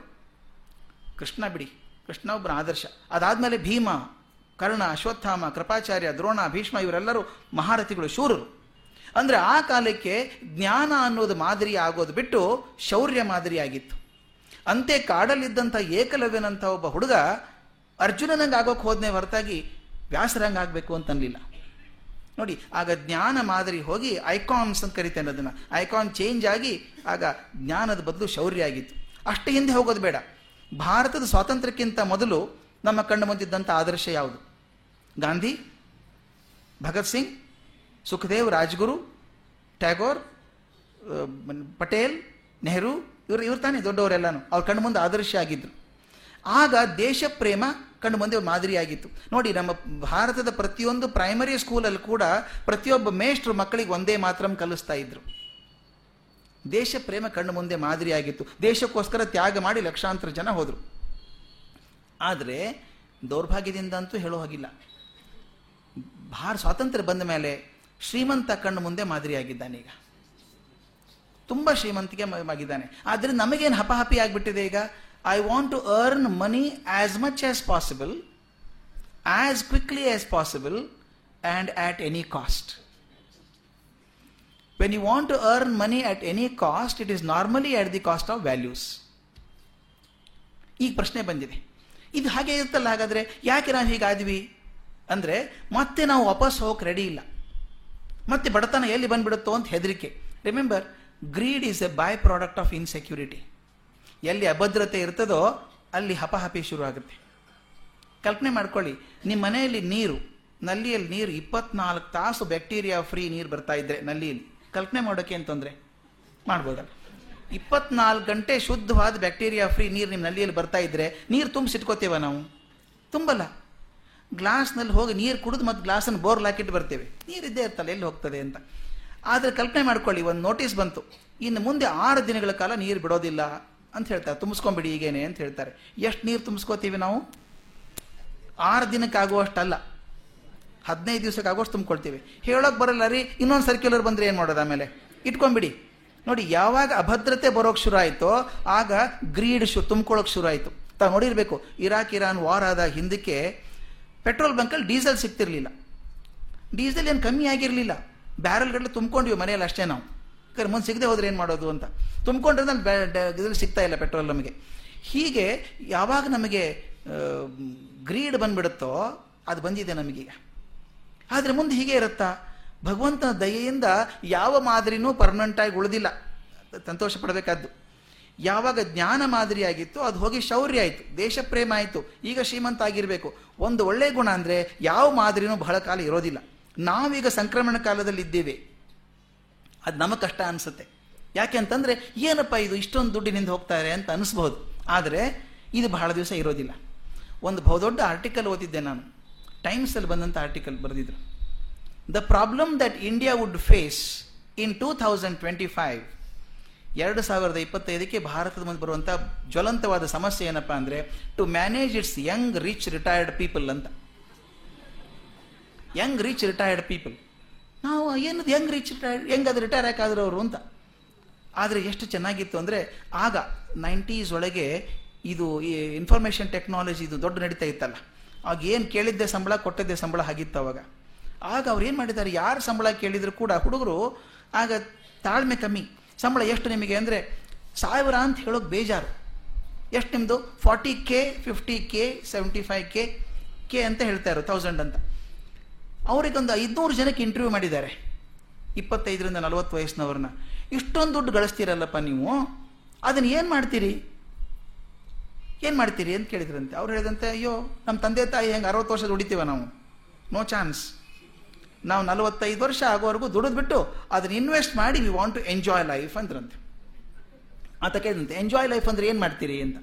ಕೃಷ್ಣ ಬಿಡಿ. ಕೃಷ್ಣ ಒಬ್ಬನ ಆದರ್ಶ. ಅದಾದಮೇಲೆ ಭೀಮ, ಕರ್ಣ, ಅಶ್ವತ್ಥಾಮ, ಕೃಪಾಚಾರ್ಯ, ದ್ರೋಣ, ಭೀಷ್ಮ ಇವರೆಲ್ಲರೂ ಮಹಾರಥಿಗಳು, ಶೂರರು. ಅಂದರೆ ಆ ಕಾಲಕ್ಕೆ ಜ್ಞಾನ ಅನ್ನೋದು ಮಾದರಿ ಆಗೋದು ಬಿಟ್ಟು ಶೌರ್ಯ ಮಾದರಿಯಾಗಿತ್ತು ಅಂತೆ ಕಾಡಲ್ಲಿದ್ದಂಥ ಏಕಲವ್ಯನಂಥ ಒಬ್ಬ ಹುಡುಗ ಅರ್ಜುನನಂಗೆ ಆಗೋಕೆ ಹೋದನೆ ಹೊರತಾಗಿ ವ್ಯಾಸರಂಗ ಆಗಬೇಕು ಅಂತನ್ಲಿಲ್ಲ. ನೋಡಿ, ಆಗ ಜ್ಞಾನ ಮಾದರಿ ಹೋಗಿ ಐಕಾನ್ಸ್ ಅಂತ ಕರಿತೇನೆ ಅದನ್ನು ಐಕಾನ್ ಚೇಂಜ್ ಆಗಿ ಆಗ ಜ್ಞಾನದ ಬದಲು ಶೌರ್ಯ ಆಗಿತ್ತು. ಅಷ್ಟು ಹಿಂದೆ ಹೋಗೋದು ಬೇಡ. ಭಾರತದ ಸ್ವಾತಂತ್ರ್ಯಕ್ಕಿಂತ ಮೊದಲು ನಮ್ಮ ಕಂಡು ಮುಂದಿದ್ದಂಥ ಆದರ್ಶ ಯಾವುದು? ಗಾಂಧಿ, ಭಗತ್ ಸಿಂಗ್, ಸುಖದೇವ್, ರಾಜ್ಗುರು, ಟ್ಯಾಗೋರ್ ಪಟೇಲ್, ನೆಹರು, ಇವರು, ಇವ್ರು ತಾನೇ ದೊಡ್ಡವರೆಲ್ಲನೂ. ಅವ್ರ ಕಣ್ಣು ಮುಂದೆ ಆದರ್ಶ ಆಗಿದ್ರು. ಆಗ ದೇಶ ಪ್ರೇಮ ಕಂಡು ಮುಂದೆ ಮಾದರಿಯಾಗಿತ್ತು. ನೋಡಿ, ನಮ್ಮ ಭಾರತದ ಪ್ರತಿಯೊಂದು ಪ್ರೈಮರಿ ಸ್ಕೂಲಲ್ಲಿ ಕೂಡ ಪ್ರತಿಯೊಬ್ಬ ಮೇಷ್ಟ್ರು ಮಕ್ಕಳಿಗೆ ಒಂದೇ ಮಾತ್ರ ಕಲಿಸ್ತಾ ಇದ್ರು. ದೇಶ ಪ್ರೇಮ ಕಣ್ಣು ಮುಂದೆ ಮಾದರಿಯಾಗಿತ್ತು. ದೇಶಕ್ಕೋಸ್ಕರ ತ್ಯಾಗ ಮಾಡಿ ಲಕ್ಷಾಂತರ ಜನ ಹೋದರು. ಆದರೆ, ದೌರ್ಭಾಗ್ಯದಿಂದಂತೂ ಹೇಳೋ ಹಾಗಿಲ್ಲ. ಭಾರ ಸ್ವಾತಂತ್ರ್ಯ ಬಂದ ಮೇಲೆ ಶ್ರೀಮಂತ ಕಣ್ಣು ಮುಂದೆ ಮಾದರಿಯಾಗಿದ್ದಾನೆ ಈಗ. ತುಂಬ ಶ್ರೀಮಂತಿಗೆ ಆಗಿದ್ದಾನೆ. ಆದರೆ ನಮಗೇನು ಹಪಹಪಿ ಆಗಿಬಿಟ್ಟಿದೆ ಈಗ? I want to earn money as much as possible as quickly as possible and at any cost when you want to earn money at any cost it is normally at the cost of values ಈಗ ಪ್ರಶ್ನೆ ಬಂದಿದೆ. ಇದು ಹಾಗೆ ಇರುತ್ತಲ್ಲ, ಹಾಗಾದರೆ ಯಾಕೆ ನಾವು ಹೀಗಾದ್ವಿ? ಅಂದರೆ ಮತ್ತೆ ನಾವು ವಾಪಸ್ ಹೋಗಕ್ಕೆ ರೆಡಿ ಇಲ್ಲ. ಮತ್ತೆ ಬಡತನ ಎಲ್ಲಿ ಬಂದ್ಬಿಡುತ್ತೋ ಅಂತ ಹೆದರಿಕೆ. Remember greed is a by product of insecurity ಎಲ್ಲಿ ಅಭದ್ರತೆ ಇರ್ತದೋ ಅಲ್ಲಿ ಹಪಹಪಿ ಶುರುವಾಗುತ್ತೆ. ಕಲ್ಪನೆ ಮಾಡ್ಕೊಳ್ಳಿ ನಿಮ್ಮ ಮನೆಯಲ್ಲಿ ನೀರು, ನಲ್ಲಿಯಲ್ಲಿ ನೀರು ಇಪ್ಪತ್ನಾಲ್ಕು ತಾಸು ಬ್ಯಾಕ್ಟೀರಿಯಾ ಫ್ರೀ ನೀರು ಬರ್ತಾ ಇದ್ರೆ ನಲ್ಲಿಯಲ್ಲಿ, ಕಲ್ಪನೆ ಮಾಡೋಕೆ ಅಂತಂದ್ರೆ ತೊಂದರೆ? ಮಾಡ್ಬೋದಲ್ಲ. ಇಪ್ಪತ್ನಾಲ್ಕು ಗಂಟೆ ಶುದ್ಧವಾದ ಬ್ಯಾಕ್ಟೀರಿಯಾ ಫ್ರೀ ನೀರು ನಿಮ್ಮ ನಲ್ಲಿಯಲ್ಲಿ ಬರ್ತಾ ಇದ್ರೆ ನೀರು ತುಂಬಿಸಿಟ್ಕೋತೇವ ನಾವು? ತುಂಬಲ್ಲ. ಗ್ಲಾಸ್ನಲ್ಲಿ ಹೋಗಿ ನೀರು ಕುಡಿದು ಮತ್ತು ಗ್ಲಾಸನ್ನು ಬೋರ್ಲ್ ಹಾಕಿಟ್ಟು ಬರ್ತೇವೆ. ನೀರಿದ್ದೇ ಇರ್ತಲ್ಲ, ಎಲ್ಲಿ ಹೋಗ್ತದೆ ಅಂತ. ಆದರೆ ಕಲ್ಪನೆ ಮಾಡ್ಕೊಳ್ಳಿ, ಒಂದು ನೋಟಿಸ್ ಬಂತು. ಇನ್ನು ಮುಂದೆ ಆರು ದಿನಗಳ ಕಾಲ ನೀರು ಬಿಡೋದಿಲ್ಲ. ಅಂತ ಹೇಳ್ತಾರೆ. ತುಂಬಿಸ್ಕೊಂಬಿಡಿ ಈಗೇನೆ ಅಂತ ಹೇಳ್ತಾರೆ. ಎಷ್ಟು ನೀರು ತುಂಬಿಸ್ಕೋತೀವಿ ನಾವು? ಆರು ದಿನಕ್ಕಾಗುವಷ್ಟಲ್ಲ ಹದಿನೈದು ದಿವಸಕ್ಕೆ ಆಗುವಷ್ಟು ತುಂಬಿಕೊಳ್ತೀವಿ. ಹೇಳೋಕೆ ಬರಲ್ಲ ರೀ, ಇನ್ನೊಂದು ಸರ್ಕ್ಯುಲರ್ ಬಂದರೆ ಏನು ಮಾಡೋದು ಆಮೇಲೆ? ಇಟ್ಕೊಂಬಿಡಿ. ನೋಡಿ, ಯಾವಾಗ ಅಭದ್ರತೆ ಬರೋಕ್ಕೆ ಶುರು ಆಯಿತೋ, ಆಗ ಗ್ರೀಡ್ ಶು ತುಂಬ್ಕೊಳ್ಳೋಕೆ ಶುರು ಆಯಿತು. ತಾವು ನೋಡಿರಬೇಕು, ಇರಾಕ್, ಇರಾನ್ ವಾರ್ ಆದ ಹಿಂದಕ್ಕೆ ಪೆಟ್ರೋಲ್ ಬಂಕಲ್ಲಿ ಡೀಸೆಲ್ ಸಿಗ್ತಿರಲಿಲ್ಲ. ಡೀಸೆಲ್ ಏನು ಕಮ್ಮಿ ಆಗಿರಲಿಲ್ಲ. ಬ್ಯಾರಲ್ಗಟ್ಟಲೆ ತುಂಬ್ಕೊಂಡ್ವಿ ಮನೆಯಲ್ಲಿ ಅಷ್ಟೇ ನಾವು. ಯಾಕಂದ್ರೆ ಮುಂದೆ ಸಿಗದೆ ಹೋದ್ರೆ ಏನು ಮಾಡೋದು ಅಂತ. ತುಂಬ್ಕೊಂಡ್ರೆ ಇದ್ರಲ್ಲಿ ಸಿಗ್ತಾ ಇಲ್ಲ ಪೆಟ್ರೋಲ್ ನಮಗೆ. ಹೀಗೆ ಯಾವಾಗ ನಮಗೆ ಗ್ರೀಡ್ ಬಂದ್ಬಿಡುತ್ತೋ ಅದು ಬಂದಿದೆ ನಮಗೀಗ ಆದರೆ ಮುಂದೆ ಹೀಗೆ ಇರುತ್ತಾ? ಭಗವಂತನ ದಯೆಯಿಂದ ಯಾವ ಮಾದರಿನೂ ಪರ್ಮನೆಂಟಾಗಿ ಉಳಿದಿಲ್ಲ. ಸಂತೋಷ ಪಡಬೇಕಾದ್ದು. ಯಾವಾಗ ಜ್ಞಾನ ಮಾದರಿಯಾಗಿತ್ತು ಅದು ಹೋಗಿ ಶೌರ್ಯ ಆಯಿತು ದೇಶ ಪ್ರೇಮ ಆಯಿತು. ಈಗ ಶ್ರೀಮಂತ ಆಗಿರಬೇಕು. ಒಂದು ಒಳ್ಳೆಯ ಗುಣ ಅಂದರೆ ಯಾವ ಮಾದರಿನೂ ಬಹಳ ಕಾಲ ಇರೋದಿಲ್ಲ. ನಾವೀಗ ಸಂಕ್ರಮಣ ಕಾಲದಲ್ಲಿ ಇದ್ದೇವೆ. ಅದು ನಮಗೆ ಕಷ್ಟ ಅನಿಸುತ್ತೆ. ಯಾಕೆ ಅಂತಂದರೆ, ಏನಪ್ಪ ಇದು ಇಷ್ಟೊಂದು ದುಡ್ಡಿನಿಂದ ಹೋಗ್ತಾರೆ ಅಂತ ಅನಿಸ್ಬೋದು. ಆದರೆ, ಇದು ಬಹಳ ದಿವಸ ಇರೋದಿಲ್ಲ. ಒಂದು ಬಹುದೊಡ್ಡ ಆರ್ಟಿಕಲ್ ಓದಿದ್ದೆ ನಾನು. ಟೈಮ್ಸಲ್ಲಿ ಬಂದಂಥ article ಬರೆದಿದ್ರು. The problem that India would face in two thousand twenty five ಎರಡು ಸಾವಿರದ ಇಪ್ಪತ್ತೈದಕ್ಕೆ ಭಾರತದ ಮುಂದೆ ಬರುವಂಥ ಜ್ವಲಂತವಾದ ಸಮಸ್ಯೆ ಏನಪ್ಪ ಅಂದರೆ to manage it's young rich retired people ಅಂತ. ಯಂಗ್ ರಿಚ್ ರಿಟೈರ್ಡ್ ಪೀಪಲ್ ನಾವು ಏನದು ಹೆಂಗ್ ರಿಚ್ ಹೆಂಗೆ ಅದು ರಿಟೈರ್ ಯಾಕಾದ್ರು ಅವರು ಅಂತ. ಆದರೆ ಎಷ್ಟು ಚೆನ್ನಾಗಿತ್ತು ಅಂದರೆ ಆಗ ನೈಂಟೀಸ್ ಒಳಗೆ ಇದು ಈ ಇನ್ಫಾರ್ಮೇಷನ್ ಟೆಕ್ನಾಲಜಿ ಇದು ದೊಡ್ಡ ನಡೀತಾ ಇತ್ತಲ್ಲ. ಆಗ ಏನು ಕೇಳಿದ್ದೆ ಸಂಬಳ, ಕೊಟ್ಟಿದ್ದೆ ಸಂಬಳ ಆಗಿತ್ತು ಅವಾಗ. ಆಗ ಅವ್ರು ಏನು ಮಾಡಿದ್ದಾರೆ, ಯಾರು ಸಂಬಳ ಕೇಳಿದ್ರು ಕೂಡ ಹುಡುಗರು ಆಗ ತಾಳ್ಮೆ ಕಮ್ಮಿ. ಸಂಬಳ ಎಷ್ಟು ನಿಮಗೆ ಅಂದರೆ ಸಾವಿರ ಅಂತ ಹೇಳೋಕೆ ಬೇಜಾರು. ಎಷ್ಟು ನಿಮ್ಮದು forty K fifty K seventy five K K ಅಂತ ಹೇಳ್ತಾರೆ ತೌಸಂಡ್ ಅಂತ. ಅವರಿಗೊಂದು ಐದುನೂರು ಜನಕ್ಕೆ ಇಂಟರ್ವ್ಯೂ ಮಾಡಿದ್ದಾರೆ. ಇಪ್ಪತ್ತೈದರಿಂದ ನಲವತ್ತು ವಯಸ್ಸಿನವ್ರನ್ನ. ಇಷ್ಟೊಂದು ದುಡ್ಡು ಗಳಿಸ್ತೀರಲ್ಲಪ್ಪ ನೀವು? ಅದನ್ನು ಏನು ಮಾಡ್ತೀರಿ? ಏನು ಮಾಡ್ತೀರಿ ಅಂತ ಕೇಳಿದ್ರಂತೆ. ಅವ್ರು ಹೇಳಿದಂತೆ, ಅಯ್ಯೋ ನಮ್ಮ ತಂದೆ ತಾಯಿ ಹೆಂಗೆ ಅರವತ್ತು ವರ್ಷ ದುಡಿತೀವ ನಾವು? ನೋ ಚಾನ್ಸ್ ನಾವು ನಲವತ್ತೈದು ವರ್ಷ ಆಗೋವರೆಗೂ ದುಡಿದ್ಬಿಟ್ಟು ಅದನ್ನ ಇನ್ವೆಸ್ಟ್ ಮಾಡಿ we want to enjoy life ಅಂದ್ರಂತೆ. ಆತ ಕೇಳಿದಂತೆ ಎಂಜಾಯ್ ಲೈಫ್ ಅಂದ್ರೆ ಏನು ಮಾಡ್ತೀರಿ? ಅಂತ.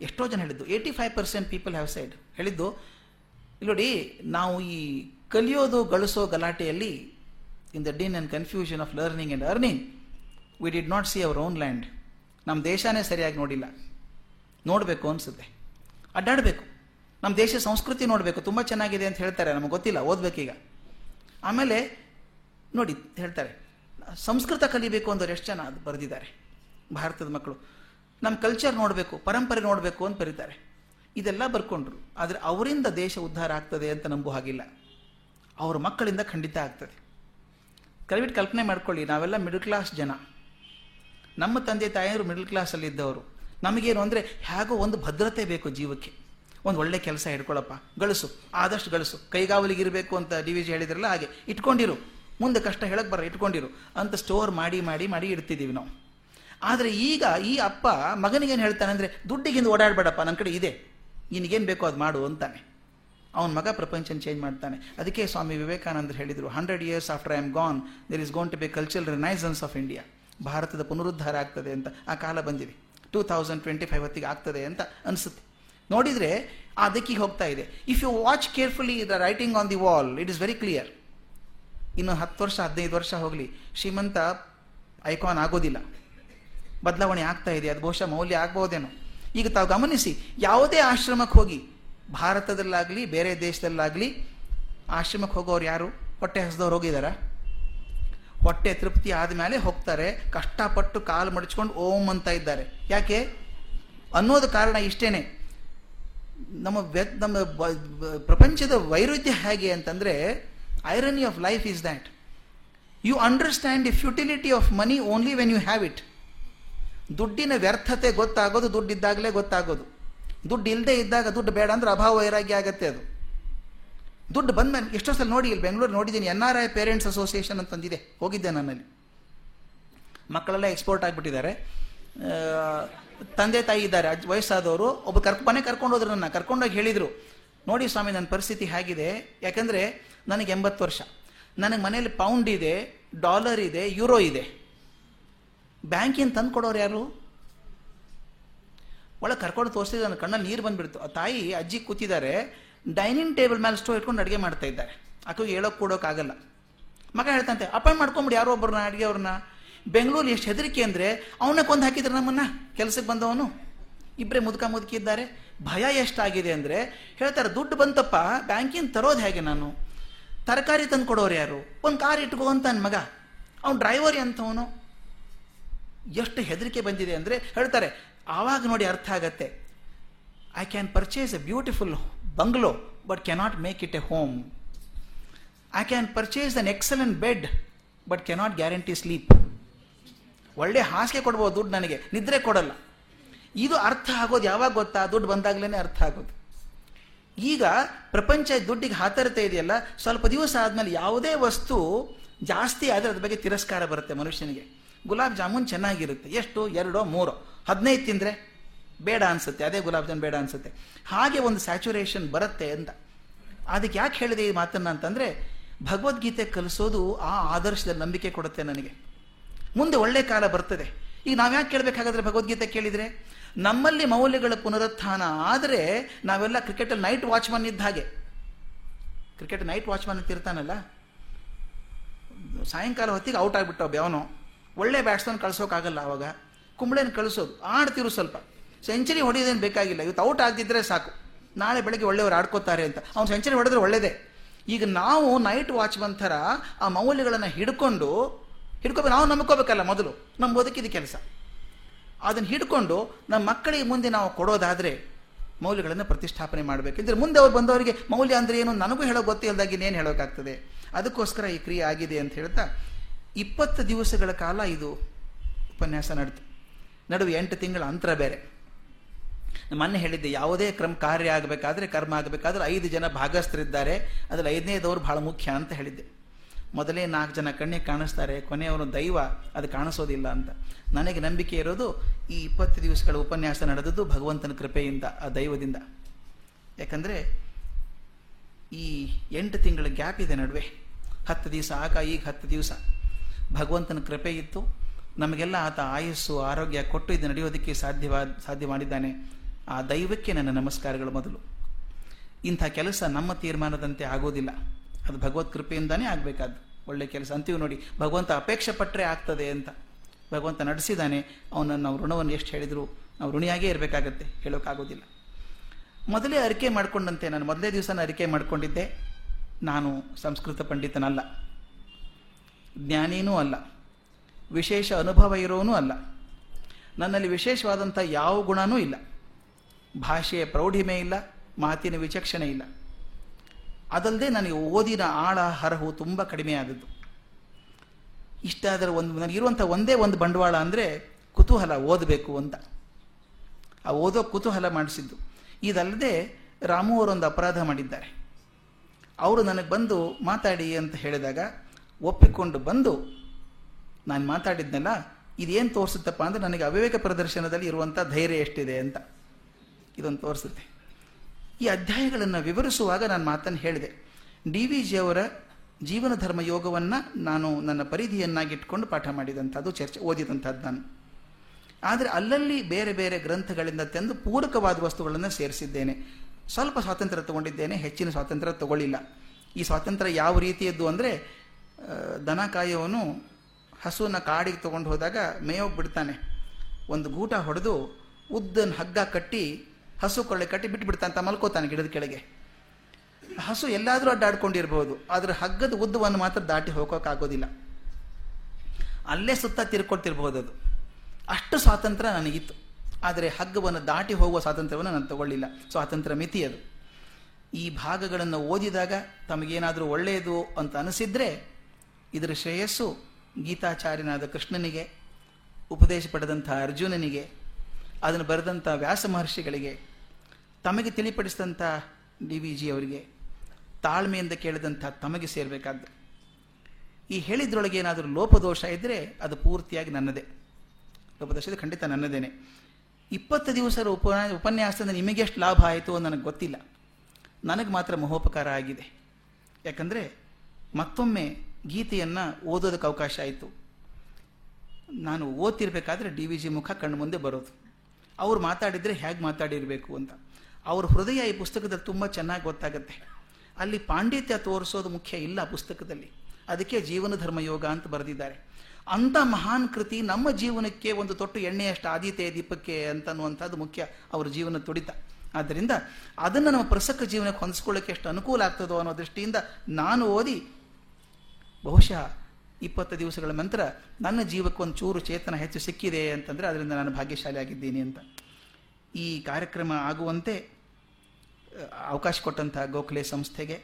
ಎಷ್ಟೋ ಜನ ಹೇಳಿದ್ದು eighty five percent people have said ಹೇಳಿದ್ದು ನೋಡಿ ನಾವು ಈ ಕಲಿಯೋದು, ಗಳಿಸೋ ಗಲಾಟೆಯಲ್ಲಿ in the din and confusion of learning and earning we did not see our own land ನಮ್ಮ ದೇಶನೇ ಸರಿಯಾಗಿ ನೋಡಿಲ್ಲ. ನೋಡಬೇಕು ಅನಿಸುತ್ತೆ. ಅಡ್ಡಾಡಬೇಕು. ನಮ್ಮ ದೇಶ ಸಂಸ್ಕೃತಿ ನೋಡಬೇಕು. ತುಂಬ ಚೆನ್ನಾಗಿದೆ ಅಂತ ಹೇಳ್ತಾರೆ. ನಮಗೆ ಗೊತ್ತಿಲ್ಲ. ಓದಬೇಕೀಗ. ಆಮೇಲೆ, ನೋಡಿ, ಹೇಳ್ತಾರೆ. ಸಂಸ್ಕೃತ ಕಲಿಬೇಕು ಅಂದವ್ರು ಎಷ್ಟು ಜನ ಅದು ಬರೆದಿದ್ದಾರೆ. ಭಾರತದ ಮಕ್ಕಳು. ನಮ್ಮ ಕಲ್ಚರ್ ನೋಡಬೇಕು. ಪರಂಪರೆ ನೋಡಬೇಕು ಅಂತ ಬರೀತಾರೆ. ಇದೆಲ್ಲ ಬರ್ಕೊಂಡ್ರು. ಆದರೆ ಅವರಿಂದ ದೇಶ ಉದ್ಧಾರ ಆಗ್ತದೆ ಅಂತ ನಂಬೋ ಹಾಗಿಲ್ಲ. ಅವ್ರ ಮಕ್ಕಳಿಂದ ಖಂಡಿತ ಆಗ್ತದೆ. ಕಲ್ವಿಟ್ ಕಲ್ಪನೆ ಮಾಡ್ಕೊಳ್ಳಿ, ನಾವೆಲ್ಲ ಮಿಡಲ್ ಕ್ಲಾಸ್ ಜನ. ನಮ್ಮ ತಂದೆ ತಾಯಿಯರು ಮಿಡಲ್ ಕ್ಲಾಸಲ್ಲಿ ಇದ್ದವರು. ನಮಗೇನು ಅಂದರೆ ಹೇಗೋ ಒಂದು ಭದ್ರತೆ ಬೇಕು ಜೀವಕ್ಕೆ. ಒಂದು ಒಳ್ಳೆ ಕೆಲಸ ಹಿಡ್ಕೊಳ್ಳಪ್ಪ ಗಳಿಸು, ಆದಷ್ಟು ಗಳಿಸು. ಕೈಗಾವಲಿಗಿರಬೇಕು ಅಂತ ಡಿ ವಿ ಜಿ ಹೇಳಿದ್ರಲ್ಲ ಹಾಗೆ. ಇಟ್ಕೊಂಡಿರು. ಮುಂದೆ ಕಷ್ಟ ಹೇಳಕ್ಕೆ ಬರ, ಇಟ್ಕೊಂಡಿರು. ಅಂತ ಸ್ಟೋರ್ ಮಾಡಿ ಮಾಡಿ ಮಾಡಿ ಇಡ್ತಿದ್ದೀವಿ ನಾವು. ಆದರೆ ಈಗ ಈ ಅಪ್ಪ ಮಗನಿಗೇನು ಹೇಳ್ತಾನೆ ಅಂದರೆ, ದುಡ್ಡಿಗಿಂದ ಓಡಾಡಬೇಡಪ್ಪ ನನ್ನ ಕಡೆ ಇದೆ. ನಿನಗೇನು ಬೇಕೋ ಅದು ಮಾಡು ಅಂತಾನೆ. ಅವನ ಮಗ ಪ್ರಪಂಚನ ಚೇಂಜ್ ಮಾಡ್ತಾನೆ. ಅದಕ್ಕೆ ಸ್ವಾಮಿ ವಿವೇಕಾನಂದರು ಹೇಳಿದರು, hundred years after I am gone there is going to be cultural renaissance of India ಭಾರತದ ಪುನರುದ್ಧಾರ ಆಗ್ತದೆ ಅಂತ ಆ ಕಾಲ ಬಂದಿದೆ. ಟೂ ತೌಸಂಡ್ ಟ್ವೆಂಟಿ ಫೈವ್ ಹೊತ್ತಿಗೆ ಆಗ್ತದೆ ಅಂತ ಅನಿಸುತ್ತೆ. ನೋಡಿದರೆ ಆ ದಿಕ್ಕಿಗೆ ಹೋಗ್ತಾ ಇದೆ. If you watch carefully the writing on the wall it is very clear ಇನ್ನು ಹತ್ತು ವರ್ಷ, ಹದಿನೈದು ವರ್ಷ ಹೋಗಲಿ. ಶ್ರೀಮಂತ ಐಕಾನ್ ಆಗೋದಿಲ್ಲ. ಬದಲಾವಣೆ ಆಗ್ತಾ ಇದೆ. ಅದು ಬಹುಶಃ ಮೌಲ್ಯ ಆಗ್ಬೋದೇನೋ. ಈಗ ತಾವು ಗಮನಿಸಿ, ಯಾವುದೇ ಆಶ್ರಮಕ್ಕೆ ಹೋಗಿ, ಭಾರತದಲ್ಲಾಗಲಿ, ಬೇರೆ ದೇಶದಲ್ಲಾಗಲಿ, ಆಶ್ರಮಕ್ಕೆ ಹೋಗೋರು ಯಾರು? ಹೊಟ್ಟೆ ಹಸಿದವ್ರು ಹೋಗಿದಾರ ಹೊಟ್ಟೆ ತೃಪ್ತಿ ಆದಮೇಲೆ ಹೋಗ್ತಾರೆ, ಕಷ್ಟಪಟ್ಟು ಕಾಲು ಮಡಚ್ಕೊಂಡು ಓಂ ಅಂತ ಇದ್ದಾರೆ. ಯಾಕೆ? ಅನ್ನೋದು ಕಾರಣ ಇಷ್ಟೇನೆ. ನಮ್ಮ ನಮ್ಮ ಪ್ರಪಂಚದ ವೈರುಧ್ಯ ಹೇಗೆ ಅಂತಂದರೆ irony of life is that you understand the futility of money only when you have it ದುಡ್ಡಿನ ವ್ಯರ್ಥತೆ ಗೊತ್ತಾಗೋದು, ದುಡ್ಡಿದ್ದಾಗಲೇ ಗೊತ್ತಾಗೋದು. ದುಡ್ಡು ಇಲ್ಲದೆ ಇದ್ದಾಗ ದುಡ್ಡು ಬೇಡ ಅಂದ್ರೆ ಅಭಾವ, ವೈರಾಗ್ಯ ಆಗತ್ತೆ ಅದು. ದುಡ್ಡು ಬಂದ ಮೇಲೆ, ಎಷ್ಟೋ ಸಲ ನೋಡಿ, ಇಲ್ಲಿ ಬೆಂಗಳೂರು ನೋಡಿದ್ದೀನಿ, N R I parents association ಅಂತಂದಿದೆ ಹೋಗಿದ್ದೆ ನನ್ನಲ್ಲಿ. ಮಕ್ಕಳೆಲ್ಲ ಎಕ್ಸ್ಪೋರ್ಟ್ ಆಗಿಬಿಟ್ಟಿದ್ದಾರೆ. ತಂದೆ ತಾಯಿ ಇದ್ದಾರೆ, ಅಜ್ಜ, ವಯಸ್ಸಾದವರು, ಒಬ್ಬ ಕರ್ಕ, ಮನೆ ಕರ್ಕೊಂಡು ಹೋದ್ರು ನನ್ನ, ಕರ್ಕೊಂಡೋಗಿ ಹೇಳಿದರು, ನೋಡಿ ಸ್ವಾಮಿ, ನನ್ನ ಪರಿಸ್ಥಿತಿ ಹೇಗಿದೆ, ಯಾಕಂದರೆ ನನಗೆ ಎಂಬತ್ತು ವರ್ಷ. ನನಗೆ ಮನೇಲಿ ಪೌಂಡ್ ಇದೆ ಡಾಲರ್ ಇದೆ ಯೂರೋ ಇದೆ. ಬ್ಯಾಂಕಿನ ತಂದು ಕೊಡೋರು ಯಾರು? ಒಳಗೆ ಕರ್ಕೊಂಡು ತೋರಿಸಿದ ನನ್ನ ಕಣ್ಣಲ್ಲಿ ನೀರು ಬಂದ್ಬಿಡ್ತು. ಆ ತಾಯಿ, ಅಜ್ಜಿ ಕೂತಿದ್ದಾರೆ. ಡೈನಿಂಗ್ ಟೇಬಲ್ ಮೇಲೆ ಸ್ಟೋ ಇಟ್ಕೊಂಡು ಅಡುಗೆ ಮಾಡ್ತಾ ಇದ್ದಾರೆ. ಅಕ್ಕಗೆ ಹೇಳೋಕೆ ಕೊಡೋಕ್ಕಾಗಲ್ಲ ಮಗ ಹೇಳ್ತಂತೆ, ಅಪಾಯಿಂಟ್ ಮಾಡ್ಕೊಂಬಿಡಿ ಯಾರೋ ಒಬ್ಬರನ್ನ ಅಡುಗೆ ಅವ್ರನ್ನ. ಬೆಂಗಳೂರು ಎಷ್ಟು ಹೆದರಿಕೆ ಅಂದರೆ ಅವನ್ನ ಕೊಂದು ಹಾಕಿದ್ರೆ ನಮ್ಮನ್ನ ಕೆಲಸಕ್ಕೆ ಬಂದವನು. ಇಬ್ಬರೇ ಮುದುಕ ಮುದುಕಿ ಇದ್ದಾರೆ. ಭಯ ಎಷ್ಟಾಗಿದೆ ಅಂದರೆ ಹೇಳ್ತಾರೆ, ದುಡ್ಡು ಬಂತಪ್ಪ ಬ್ಯಾಂಕಿನ ತರೋದು ಹೇಗೆ ನಾನು? ತರಕಾರಿ ತಂದು ಕೊಡೋರು ಯಾರು? ಒಂದು ಕಾರ್ ಇಟ್ಕೋ ಅಂತ ಮಗ. ಅವ್ನು ಡ್ರೈವರ್ ಎಂಥವನು ಎಷ್ಟು ಹೆದರಿಕೆ ಬಂದಿದೆ ಅಂದರೆ ಹೇಳ್ತಾರೆ, ಆವಾಗ ನೋಡಿ ಅರ್ಥ ಆಗತ್ತೆ. I can purchase a beautiful bungalow but cannot make it a home I can purchase an excellent bed but cannot guarantee sleep ಒಳ್ಳೆ ಹಾಸಿಗೆ ಕೊಡ್ಬೋದು ದುಡ್ಡು ನನಗೆ, ನಿದ್ರೆ ಕೊಡಲ್ಲ. ಇದು ಅರ್ಥ ಆಗೋದು ಯಾವಾಗ ಗೊತ್ತಾ? ದುಡ್ಡು ಬಂದಾಗಲೇ ಅರ್ಥ ಆಗೋದು. ಈಗ ಪ್ರಪಂಚ ದುಡ್ಡಿಗೆ ಹಾತರತೆ ಇದೆಯಲ್ಲ, ಸ್ವಲ್ಪ ದಿವಸ ಆದಮೇಲೆ ಯಾವುದೇ ವಸ್ತು ಜಾಸ್ತಿ ಆದರೆ ಅದ್ರ ಬಗ್ಗೆ ತಿರಸ್ಕಾರ ಬರುತ್ತೆ ಮನುಷ್ಯನಿಗೆ. ಗುಲಾಬ್ ಜಾಮೂನ್ ಚೆನ್ನಾಗಿರುತ್ತೆ. ಎಷ್ಟು, ಎರಡೋ, ಮೂರೋ. ಹದಿನೈದು ತಿಂದರೆ ಬೇಡ ಅನ್ಸುತ್ತೆ. ಅದೇ ಗುಲಾಬ್ ಜಾಮೂನ್ ಬೇಡ ಅನ್ಸುತ್ತೆ. ಹಾಗೆ ಒಂದು ಸ್ಯಾಚುರೇಷನ್ ಬರುತ್ತೆ ಅಂತ. ಅದಕ್ಕೆ ಯಾಕೆ ಹೇಳಿದೆ ಈ ಮಾತನ್ನ ಅಂತಂದರೆ, ಭಗವದ್ಗೀತೆ ಕಲಿಸೋದು ಆ ಆದರ್ಶದ ನಂಬಿಕೆ ಕೊಡುತ್ತೆ ನನಗೆ. ಮುಂದೆ ಒಳ್ಳೆ ಕಾಲ ಬರ್ತದೆ. ಈಗ ನಾವ್ಯಾಕೆ ಕೇಳಬೇಕಾಗಾದ್ರೆ ಭಗವದ್ಗೀತೆ ಕೇಳಿದರೆ? ನಮ್ಮಲ್ಲಿ ಮೌಲ್ಯಗಳ ಪುನರುತ್ಥಾನ ಆದರೆ ನಾವೆಲ್ಲ ಕ್ರಿಕೆಟಲ್ಲಿ ನೈಟ್ ವಾಚ್ಮನ್ ಇದ್ದ ಹಾಗೆ. ಕ್ರಿಕೆಟ್ ನೈಟ್ ವಾಚ್ಮನ್ ಅಂತ ಇರ್ತಾನಲ್ಲ? ಸಾಯಂಕಾಲ ಹೊತ್ತಿಗೆ ಔಟ್ ಆಗಿಬಿಟ್ಟು ಅವನು. ಒಳ್ಳೆ ಬ್ಯಾಟ್ಸ್ಮನ್ ಕಳ್ಸೋಕ್ಕಾಗಲ್ಲ ಅವಾಗ. ಕುಂಬಳೆನ ಕಳಿಸೋದು. ಆಡ್ತಿರು ಸ್ವಲ್ಪ. ಸೆಂಚುರಿ ಹೊಡೆಯೋದೇನು ಬೇಕಾಗಿಲ್ಲ. ಇವತ್ತು ಔಟ್ ಆಗದಿದ್ದರೆ ಸಾಕು. ನಾಳೆ ಬೆಳಗ್ಗೆ ಒಳ್ಳೆಯವರು ಆಡ್ಕೋತಾರೆ ಅಂತ. ಅವ್ನು ಸೆಂಚುರಿ ಹೊಡೆದ್ರೆ ಒಳ್ಳೆಯದೇ ಈಗ ನಾವು ನೈಟ್ ವಾಚ್ ಥರ ಆ ಮೌಲ್ಯಗಳನ್ನು ಹಿಡ್ಕೊಂಡು ಹಿಡ್ಕೋಬೇಕು ನಾವು ನಂಬ್ಕೋಬೇಕಲ್ಲ ಮೊದಲು. ನಮ್ಮ ಬದುಕಿದ ಕೆಲಸ. ಅದನ್ನು ಹಿಡ್ಕೊಂಡು ನಮ್ಮ ಮಕ್ಕಳಿಗೆ ಮುಂದೆ ನಾವು ಕೊಡೋದಾದರೆ ಮೌಲ್ಯಗಳನ್ನು ಪ್ರತಿಷ್ಠಾಪನೆ ಮಾಡಬೇಕಿದ್ರೆ ಮುಂದೆ ಅವ್ರು ಬಂದವರಿಗೆ ಮೌಲ್ಯ ಅಂದರೆ ಏನು? ನನಗೂ ಹೇಳೋ ಗೊತ್ತಿಲ್ಲದಾಗಿ ಇನ್ನೇನು ಹೇಳೋಕ್ಕಾಗ್ತದೆ ಅದಕ್ಕೋಸ್ಕರ ಈ ಕ್ರಿಯೆ ಆಗಿದೆ ಅಂತ ಹೇಳ್ತಾ ಇಪ್ಪತ್ತು ದಿವಸಗಳ ಕಾಲ ಇದು ಉಪನ್ಯಾಸ ನಡೆದು ನಡುವೆ ಎಂಟು ತಿಂಗಳ ಅಂತರ ಬೇರೆ. ಮೊನ್ನೆ ಹೇಳಿದ್ದೆ, ಯಾವುದೇ ಕ್ರಮ ಕಾರ್ಯ ಆಗಬೇಕಾದ್ರೆ ಕರ್ಮ ಆಗಬೇಕಾದ್ರೆ ಐದು ಜನ ಭಾಗಸ್ಥರಿದ್ದಾರೆ. ಅದರಲ್ಲಿ ಐದನೇದವರು ಬಹಳ ಮುಖ್ಯ ಅಂತ ಹೇಳಿದ್ದೆ. ಮೊದಲೇ ನಾಲ್ಕು ಜನ ಕಣ್ಣಿಗೆ ಕಾಣಿಸ್ತಾರೆ, ಕೊನೆಯವನು ದೈವ, ಅದು ಕಾಣಿಸೋದಿಲ್ಲ ಅಂತ. ನನಗೆ ನಂಬಿಕೆ ಇರೋದು ಈ ಇಪ್ಪತ್ತು ದಿವಸಗಳ ಉಪನ್ಯಾಸ ನಡೆದದ್ದು ಭಗವಂತನ ಕೃಪೆಯಿಂದ, ಆ ದೈವದಿಂದ. ಯಾಕಂದರೆ ಈ ಎಂಟು ತಿಂಗಳ ಗ್ಯಾಪ್ ಇದೆ ನಡುವೆ. ಹತ್ತು ದಿವಸ ಆಗ, ಈಗ ಹತ್ತು ದಿವಸ. ಭಗವಂತನ ಕೃಪೆ ಇತ್ತು. ನಮಗೆಲ್ಲ ಆತ ಆಯಸ್ಸು, ಆರೋಗ್ಯ ಕೊಟ್ಟು ಇದು ನಡೆಯೋದಕ್ಕೆ ಸಾಧ್ಯವಾದ ಸಾಧ್ಯ ಮಾಡಿದ್ದಾನೆ. ಆ ದೈವಕ್ಕೆ ನನ್ನ ನಮಸ್ಕಾರಗಳು ಮೊದಲು. ಇಂಥ ಕೆಲಸ ನಮ್ಮ ತೀರ್ಮಾನದಂತೆ ಆಗೋದಿಲ್ಲ. ಅದು ಭಗವತ್ ಕೃಪೆಯಿಂದಾನೇ ಆಗಬೇಕಾದ್ದು. ಒಳ್ಳೆ ಕೆಲಸ. ಅಂತೀವಿ ನೋಡಿ, ಭಗವಂತ ಅಪೇಕ್ಷೆ ಪಟ್ಟರೆ ಆಗ್ತದೆ ಅಂತ. ಭಗವಂತ ನಡೆಸಿದ್ದಾನೆ ಅವನನ್ನು ನಾವು ಋಣವನ್ನು ಎಷ್ಟು ಹೇಳಿದರೂ ನಾವು ಋಣಿಯಾಗೇ ಇರಬೇಕಾಗತ್ತೆ. ಹೇಳೋಕ್ಕಾಗೋದಿಲ್ಲ. ಮೊದಲೇ ಅರಿಕೆ ಮಾಡಿಕೊಂಡಂತೆ ನಾನು. ಮೊದಲೇ ದಿವಸನ ಅರಿಕೆ ಮಾಡಿಕೊಂಡಿದ್ದೆ. ನಾನು ಸಂಸ್ಕೃತ ಪಂಡಿತನಲ್ಲ. ಜ್ಞಾನಿನೂ ಅಲ್ಲ, ವಿಶೇಷ ಅನುಭವ ಇರೋನೂ ಅಲ್ಲ. ನನ್ನಲ್ಲಿ ವಿಶೇಷವಾದಂಥ ಯಾವ ಗುಣನೂ ಇಲ್ಲ. ಭಾಷೆಯ ಪ್ರೌಢಿಮೆ ಇಲ್ಲ, ಮಾತಿನ ವಿಚಕ್ಷಣೆ ಇಲ್ಲ. ಅದಲ್ಲದೆ ನನಗೆ ಓದಿನ ಆಳ ಹರಹು ತುಂಬ ಕಡಿಮೆ ಆದದ್ದು. ಇಷ್ಟಾದರೆ ಒಂದು ನನಗಿರುವಂಥ ಒಂದೇ ಒಂದು ಬಂಡವಾಳ ಅಂದರೆ ಕುತೂಹಲ, ಓದಬೇಕು ಅಂತ. ಆ ಓದೋ ಕುತೂಹಲ ಮಾಡಿಸಿದ್ದು. ಇದಲ್ಲದೆ ರಾಮು ಅವರೊಂದು ಅಪರಾಧ ಮಾಡಿದ್ದಾರೆ. ಅವರು ನನಗೆ ಬಂದು ಮಾತಾಡಿ ಅಂತ ಹೇಳಿದಾಗ ಒಪ್ಪಿಕೊಂಡು ಬಂದು ನಾನು ಮಾತಾಡಿದ್ನಲ್ಲ, ಇದೇನು ತೋರಿಸುತ್ತಪ್ಪ ಅಂದರೆ ನನಗೆ ಅವಿವೇಕ ಪ್ರದರ್ಶನದಲ್ಲಿ ಇರುವಂಥ ಧೈರ್ಯ ಎಷ್ಟಿದೆ ಅಂತ. ಇದೊಂದು ತೋರಿಸುತ್ತೆ. ಈ ಅಧ್ಯಾಯಗಳನ್ನು ವಿವರಿಸುವಾಗ ನಾನು ಮಾತನ್ನು ಹೇಳಿದೆ. ಡಿ ವಿ ಜಿಯವರ ಜೀವನ ಧರ್ಮ ಯೋಗವನ್ನು ನಾನು ನನ್ನ ಪರಿಧಿಯನ್ನಾಗಿಟ್ಕೊಂಡು ಪಾಠ ಮಾಡಿದಂಥದ್ದು ಚರ್ಚೆ, ಓದಿದಂಥದ್ದು ನಾನು. ಆದರೆ ಅಲ್ಲಲ್ಲಿ ಬೇರೆ ಬೇರೆ ಗ್ರಂಥಗಳಿಂದ ತಂದು ಪೂರಕವಾದ ವಸ್ತುಗಳನ್ನು ಸೇರಿಸಿದ್ದೇನೆ. ಸ್ವಲ್ಪ ಸ್ವಾತಂತ್ರ್ಯ ತಗೊಂಡಿದ್ದೇನೆ, ಹೆಚ್ಚಿನ ಸ್ವಾತಂತ್ರ್ಯ ತಗೊಳ್ಳಿಲ್ಲ. ಈ ಸ್ವಾತಂತ್ರ್ಯ ಯಾವ ರೀತಿಯದ್ದು ಅಂದರೆ ದನ ಕಾಯೋನು ಹಸುವನ್ನ ಕಾಡಿಗೆ ತೊಗೊಂಡು ಹೋದಾಗ ಮೇಯೋಗಿ ಬಿಡ್ತಾನೆ. ಒಂದು ಗೂಟ ಹೊಡೆದು ಉದ್ದನ ಹಗ್ಗ ಕಟ್ಟಿ ಹಸು ಕೊಳ್ಳೆ ಕಟ್ಟಿ ಬಿಟ್ಬಿಡ್ತಾನೆ ಮಲ್ಕೋತಾನೆ ಗಿಡದ ಕೆಳಗೆ. ಹಸು ಎಲ್ಲಾದರೂ ಅಡ್ಡಾಡ್ಕೊಂಡಿರ್ಬೋದು, ಆದರೆ ಹಗ್ಗದ ಉದ್ದವನ್ನು ಮಾತ್ರ ದಾಟಿ ಹೋಗೋಕ್ಕಾಗೋದಿಲ್ಲ ಅಲ್ಲೇ ಸುತ್ತ ತಿರ್ಕೊಳ್ತಿರ್ಬೋದು ಅದು. ಅಷ್ಟು ಸ್ವಾತಂತ್ರ್ಯ ನನಗಿತ್ತು. ಆದರೆ ಹಗ್ಗವನ್ನು ದಾಟಿ ಹೋಗುವ ಸ್ವಾತಂತ್ರ್ಯವನ್ನು ನಾನು ತಗೊಳ್ಳಿಲ್ಲ. ಸ್ವಾತಂತ್ರ್ಯ ಮಿತಿ ಅದು. ಈ ಭಾಗಗಳನ್ನು ಓದಿದಾಗ ತಮಗೇನಾದರೂ ಒಳ್ಳೆಯದು ಅಂತ ಅನಿಸಿದ್ರೆ ಇದರ ಶ್ರೇಯಸ್ಸು ಗೀತಾಚಾರ್ಯನಾದ ಕೃಷ್ಣನಿಗೆ, ಉಪದೇಶ ಪಡೆದಂಥ ಅರ್ಜುನನಿಗೆ, ಅದನ್ನು ಬರೆದಂಥ ವ್ಯಾಸ ಮಹರ್ಷಿಗಳಿಗೆ, ತಮಗೆ ತಿಳಿಪಡಿಸಿದಂಥ ಡಿ ವಿ ಜಿ ಅವರಿಗೆ ತಾಳ್ಮೆಯಿಂದ ಕೇಳಿದಂಥ ತಮಗೆ ಸೇರಬೇಕಾದ್ದು ಈ ಹೇಳಿದ್ರೊಳಗೆ ಏನಾದರೂ ಲೋಪದೋಷ ಇದ್ದರೆ ಅದು ಪೂರ್ತಿಯಾಗಿ ನನ್ನದೇ. ಲೋಪದೋಷ ಖಂಡಿತ ನನ್ನದೇನೆ. ಇಪ್ಪತ್ತು ದಿವಸದ ಉಪ, ಉಪನ್ಯಾಸದಿಂದ ನಿಮಗೆ ಎಷ್ಟು ಲಾಭ ಆಯಿತು ನನಗೆ ಗೊತ್ತಿಲ್ಲ. ನನಗೆ ಮಾತ್ರ ಮಹೋಪಕಾರ ಆಗಿದೆ. ಯಾಕಂದರೆ ಮತ್ತೊಮ್ಮೆ ಗೀತೆಯನ್ನು ಓದೋದಕ್ಕೆ ಅವಕಾಶ ಆಯಿತು. ನಾನು ಓದ್ತಿರ್ಬೇಕಾದ್ರೆ ಡಿ ವಿ ಜಿ ಮುಖ ಕಣ್ಣು ಮುಂದೆ ಬರೋದು. ಅವ್ರು ಮಾತಾಡಿದರೆ ಹೇಗೆ ಮಾತಾಡಿರಬೇಕು ಅಂತ. ಅವ್ರ ಹೃದಯ ಈ ಪುಸ್ತಕದಲ್ಲಿ ತುಂಬ ಚೆನ್ನಾಗಿ ಗೊತ್ತಾಗುತ್ತೆ. ಅಲ್ಲಿ ಪಾಂಡಿತ್ಯ ತೋರಿಸೋದು ಮುಖ್ಯ ಇಲ್ಲ ಪುಸ್ತಕದಲ್ಲಿ. ಅದಕ್ಕೆ ಜೀವನ ಧರ್ಮ ಯೋಗ ಅಂತ ಬರೆದಿದ್ದಾರೆ. ಅಂಥ ಮಹಾನ್ ಕೃತಿ ನಮ್ಮ ಜೀವನಕ್ಕೆ ಒಂದು ತೊಟ್ಟು ಎಣ್ಣೆಯಷ್ಟು ಆದಿತ್ಯ ದೀಪಕ್ಕೆ ಅಂತನ್ನುವಂಥದ್ದು ಮುಖ್ಯ ಅವರ ಜೀವನ ತುಡಿತ. ಆದ್ದರಿಂದ ಅದನ್ನು ನಮ್ಮ ಪ್ರಸಕ್ತ ಜೀವನಕ್ಕೆ ಹೊಂದಿಸ್ಕೊಳ್ಳೋಕ್ಕೆ ಎಷ್ಟು ಅನುಕೂಲ ಆಗ್ತದೋ ಅನ್ನೋ ದೃಷ್ಟಿಯಿಂದ ನಾನು ಓದಿ ಬಹುಶಃ ಇಪ್ಪತ್ತು ದಿವಸಗಳ ನಂತರ ನನ್ನ ಜೀವಕ್ಕೆ ಒಂದು ಚೂರು ಚೇತನ ಹೆಚ್ಚು ಸಿಕ್ಕಿದೆ ಅಂತಂದರೆ ಅದರಿಂದ ನಾನು ಭಾಗ್ಯಶಾಲಿ ಆಗಿದ್ದೀನಿ ಅಂತ. ಈ ಕಾರ್ಯಕ್ರಮ ಆಗುವಂತೆ ಅವಕಾಶ ಕೊಟ್ಟಂಥ ಗೋಖಲೆ ಸಂಸ್ಥೆಗೆ,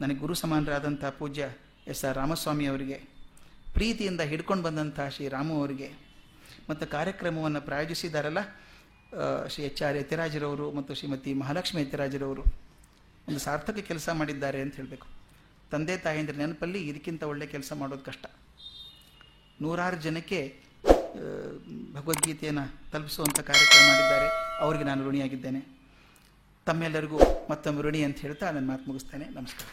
ನನಗೆ ಗುರು ಸಮಾನರಾದಂಥ ಪೂಜ್ಯ ಎಸ್ ಆರ್ ರಾಮಸ್ವಾಮಿ ಅವರಿಗೆ, ಪ್ರೀತಿಯಿಂದ ಹಿಡ್ಕೊಂಡು ಬಂದಂಥ ಶ್ರೀ ರಾಮು ಅವರಿಗೆ, ಮತ್ತು ಕಾರ್ಯಕ್ರಮವನ್ನು ಪ್ರಾಯೋಜಿಸಿದಾರಲ್ಲ ಶ್ರೀ ಎಚ್ ಆರ್ ಯತಿರಾಜರವರು ಮತ್ತು ಶ್ರೀಮತಿ ಮಹಾಲಕ್ಷ್ಮಿ ಯತಿರಾಜರವರು, ಒಂದು ಸಾರ್ಥಕ ಕೆಲಸ ಮಾಡಿದ್ದಾರೆ ಅಂತ ಹೇಳಬೇಕು. ತಂದೆ ತಾಯಂದ್ರ ನೆನಪಲ್ಲಿ ಇದಕ್ಕಿಂತ ಒಳ್ಳೆ ಕೆಲಸ ಮಾಡೋದು ಕಷ್ಟ. ನೂರಾರು ಜನಕ್ಕೆ ಭಗವದ್ಗೀತೆಯನ್ನು ತಲುಪಿಸುವಂಥ ಕಾರ್ಯಕ್ರಮ ಮಾಡಿದ್ದಾರೆ. ಅವರಿಗೆ ನಾನು ಋಣಿಯಾಗಿದ್ದೇನೆ. ತಮ್ಮೆಲ್ಲರಿಗೂ ಮತ್ತೊಮ್ಮೆ ಋಣಿ ಅಂತ ಹೇಳ್ತಾ ನನ್ನ ಮಾತು ಮುಗಿಸ್ತೇನೆ. ನಮಸ್ಕಾರ.